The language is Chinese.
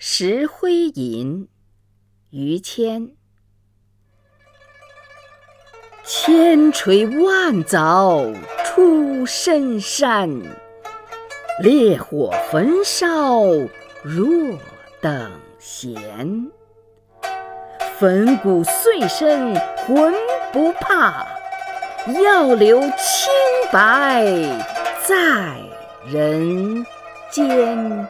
石灰吟于谦。千锤万凿出深山烈火焚烧若等闲。粉骨碎身浑不怕要留清白在人间。